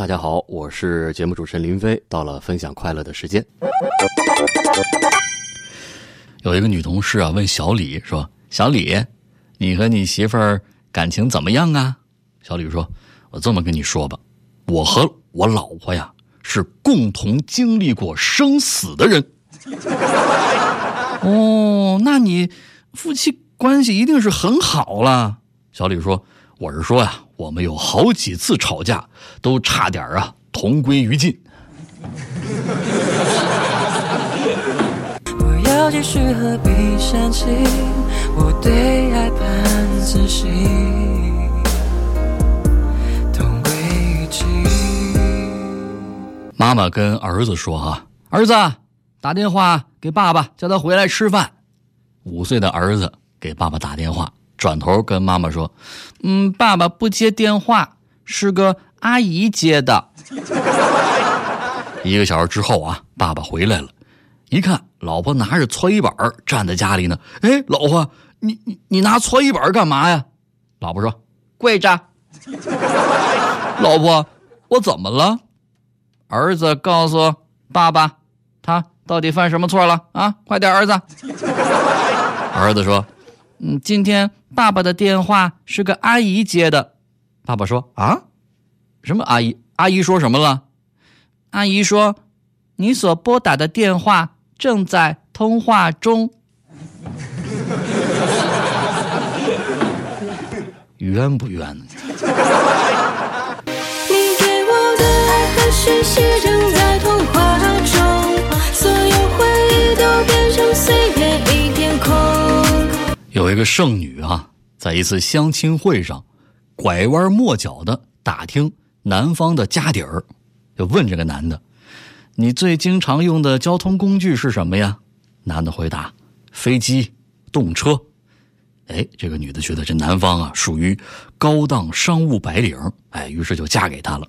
大家好，我是节目主持人林飞，到了分享快乐的时间。有一个女同事啊，问小李说：“小李，你和你媳妇儿感情怎么样啊？”小李说：“我这么跟你说吧，我和我老婆呀是共同经历过生死的人。”哦，那你夫妻关系一定是很好了。小李说：“我是说呀，我们有好几次吵架，都差点啊同归于尽。”我继续何必煽情？我对爱半自信，同归于尽。妈妈跟儿子说：“哈，儿子，打电话给爸爸，叫他回来吃饭。”五岁的儿子给爸爸打电话，转头跟妈妈说：“嗯，爸爸不接电话，是个阿姨接的。”一个小时之后啊，爸爸回来了，一看老婆拿着搓衣板站在家里呢。哎，老婆，你你你拿搓衣板干嘛呀？老婆说：“跪着。”老婆，我怎么了？儿子告诉爸爸，他到底犯什么错了啊？快点，儿子。儿子说：“嗯，今天爸爸的电话是个阿姨接的。”爸爸说：“啊，什么阿姨？阿姨说什么了？”阿姨说：“你所拨打的电话正在通话中。”冤不冤呢？你给我的爱和讯息正在通话有一个剩女啊，在一次相亲会上，拐弯抹角的打听男方的家底儿。就问这个男的：“你最经常用的交通工具是什么呀？”男的回答：“飞机、动车。”哎，这个女的觉得这男方啊属于高档商务白领，哎，于是就嫁给他了。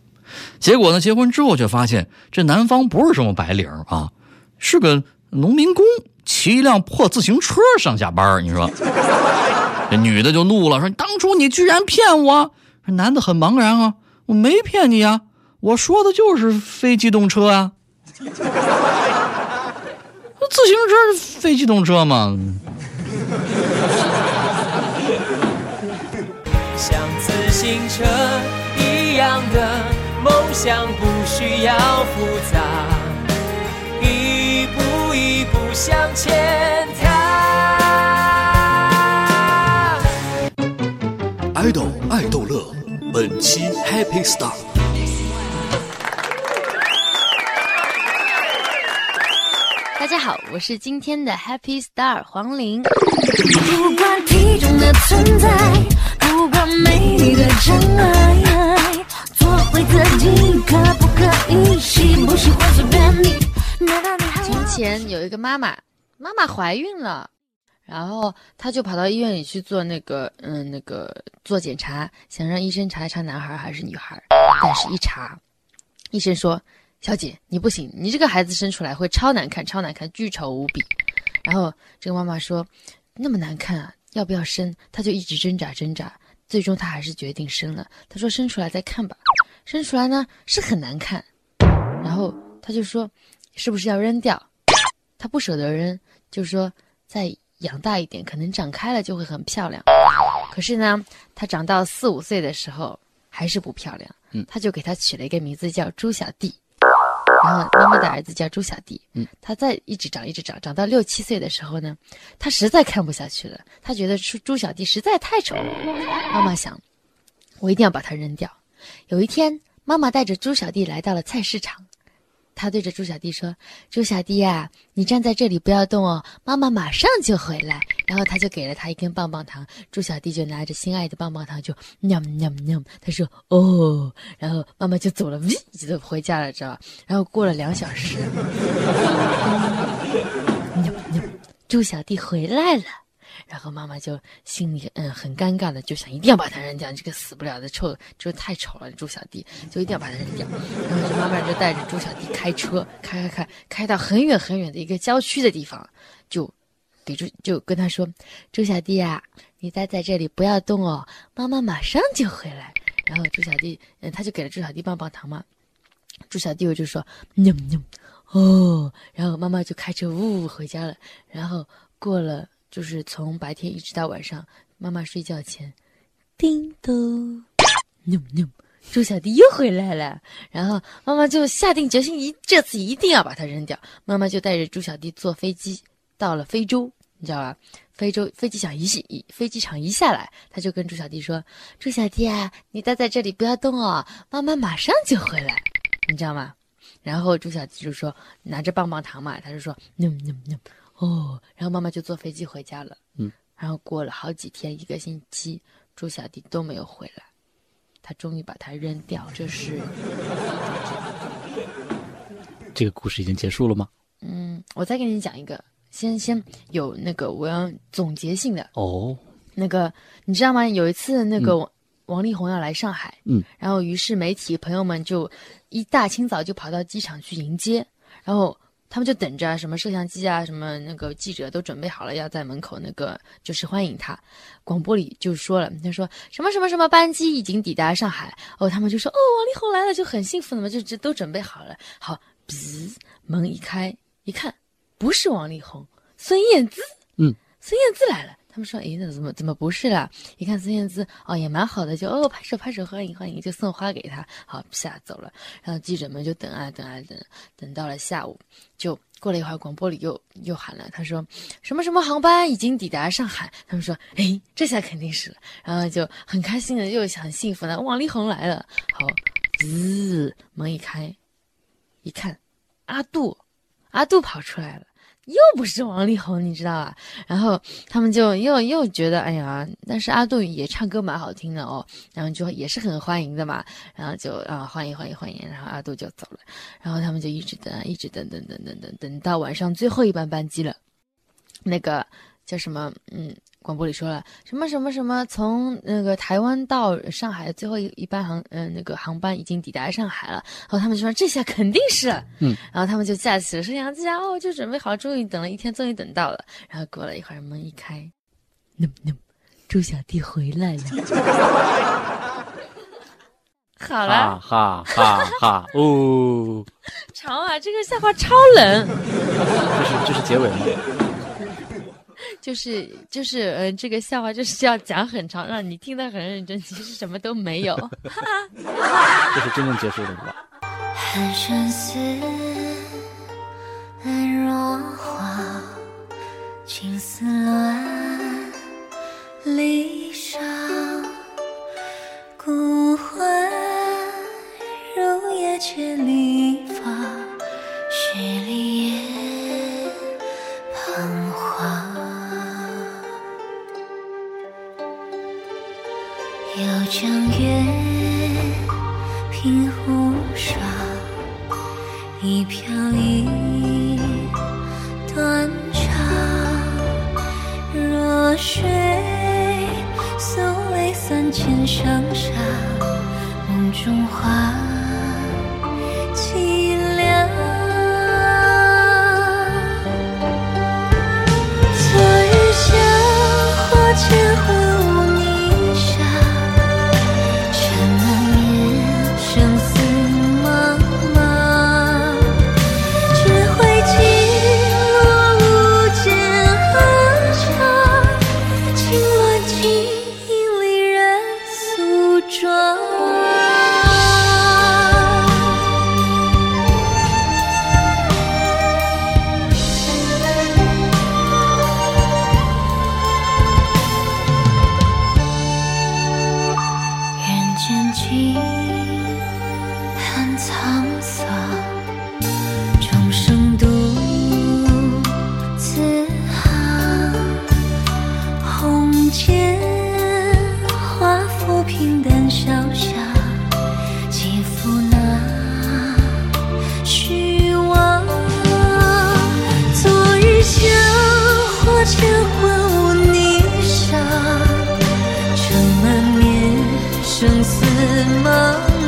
结果呢，结婚之后却发现这男方不是什么白领啊，是个农民工，骑一辆破自行车上下班。你说，这女的就怒了，说：“当初你居然骗我！”男的很茫然啊，我没骗你呀。我说的就是非机动车啊，自行车是非机动车吗？像自行车一样的梦想不需要复杂，向前踏。爱豆爱逗乐，本期 Happy Star。大家好，我是今天的 Happy Star 黄玲。不管体重的存在，不管美丽的障碍，前有一个妈妈，妈妈怀孕了，然后她就跑到医院里去做那个嗯那个做检查，想让医生查一查男孩还是女孩，但是一查，医生说。小姐，你不行，你这个孩子生出来会超难看，超难看，巨丑无比。然后这个妈妈说：“那么难看啊，要不要生？”她就一直挣扎挣扎，最终她还是决定生了。她说：“生出来再看吧。”生出来呢是很难看，然后她就说：“是不是要扔掉？”她不舍得扔，就说：“再养大一点，可能长开了就会很漂亮。”可是呢，他长到四五岁的时候还是不漂亮。嗯，他就给他取了一个名字叫猪小弟。然后妈妈的儿子叫猪小弟，嗯，他再一直长，一直长，长到六七岁的时候呢，他实在看不下去了，他觉得朱朱小弟实在太丑了。妈妈想，我一定要把它扔掉。有一天，妈妈带着猪小弟来到了菜市场。他对着猪小弟说：“猪小弟呀，你站在这里不要动哦，妈妈马上就回来。”然后他就给了他一根棒棒糖，猪小弟就拿着心爱的棒棒糖就喵喵喵，他说：“哦。”然后妈妈就走了，喂，就回家了，知道吧？然后过了两小时，喵喵，朱小弟回来了。然后妈妈就心里嗯很尴尬的，就想一定要把它扔掉，这个死不了的臭，就太丑了。猪小弟就一定要把它扔掉。然后这妈妈就带着猪小弟开车，开开开，开到很远很远的一个郊区的地方，就给猪就跟他说：“猪小弟啊，你待在这里不要动哦，妈妈马上就回来。”然后猪小弟嗯他就给了猪小弟棒棒糖嘛。猪小弟我就说喵喵，哦，然后妈妈就开车呜呜回家了。然后过了就是从白天一直到晚上，妈妈睡觉前，叮咚，喵喵，朱小弟又回来了。然后妈妈就下定决心，一这次一定要把它扔掉。妈妈就带着猪小弟坐飞机到了非洲，你知道吧？非洲飞机场一飞机场一下来，他就跟猪小弟说：“猪小弟啊，你待在这里不要动哦，妈妈马上就回来，你知道吗？”然后猪小弟就说拿着棒棒糖嘛，他就说嗯嗯嗯哦，然后妈妈就坐飞机回家了。嗯，然后过了好几天，一个星期，朱小弟都没有回来，他终于把它扔掉。这是 这个故事已经结束了吗？嗯，我再给你讲一个，先先有那个我要总结性的哦，那个，你知道吗？有一次那个王王力宏要来上海，嗯，然后于是媒体朋友们就一大清早就跑到机场去迎接，然后他们就等着什么摄像机啊，什么那个记者都准备好了，要在门口那个就是欢迎他。广播里就说了，他说什么什么什么班机已经抵达上海，哦，他们就说哦，王力宏来了，就很幸福的嘛，就这都准备好了。好，噗，门一开，一看不是王力宏，孙燕姿，嗯，孙燕姿来了。他们说：“诶，那怎么怎么不是啦？一看孙燕姿，哦，也蛮好的，就哦拍手拍手欢迎欢迎，就送花给他，好下走了。然后记者们就等啊等啊等，等到了下午，就过了一会儿，广播里又又喊了，他说什么什么航班已经抵达上海。他们说：诶，这下肯定是了。然后就很开心的，又很幸福的，王力宏来了。好，滋，门一开，一看，阿杜，阿杜跑出来了。”又不是王力宏，你知道吧？然后他们就又又觉得，哎呀，但是阿杜也唱歌蛮好听的哦，然后就也是很欢迎的嘛，然后就啊欢迎欢迎欢迎，然后阿杜就走了，然后他们就一直等，一直等等等等等等到晚上最后一班班机了，那个叫什么？嗯，广播里说了什么什么什么，从那个台湾到上海的最后一一班航，嗯、那个航班已经抵达上海了。然后他们就说这下肯定是，嗯，然后他们就架起了摄像机，然后就准备好，终于等了一天，终于等到了。然后过了一会儿，门一开，那那朱小弟回来了。好哈了，哈哈哈！哦，长啊，这个笑话超冷。这是这是结尾吗？就是就是呃，这个笑话就是要讲很长，让你听得很认真，其实什么都没有。这是真正结束的吧？寒山寺，兰若花，青丝乱离殇，孤魂入夜千里水送泪三千上沙，梦中花生死茫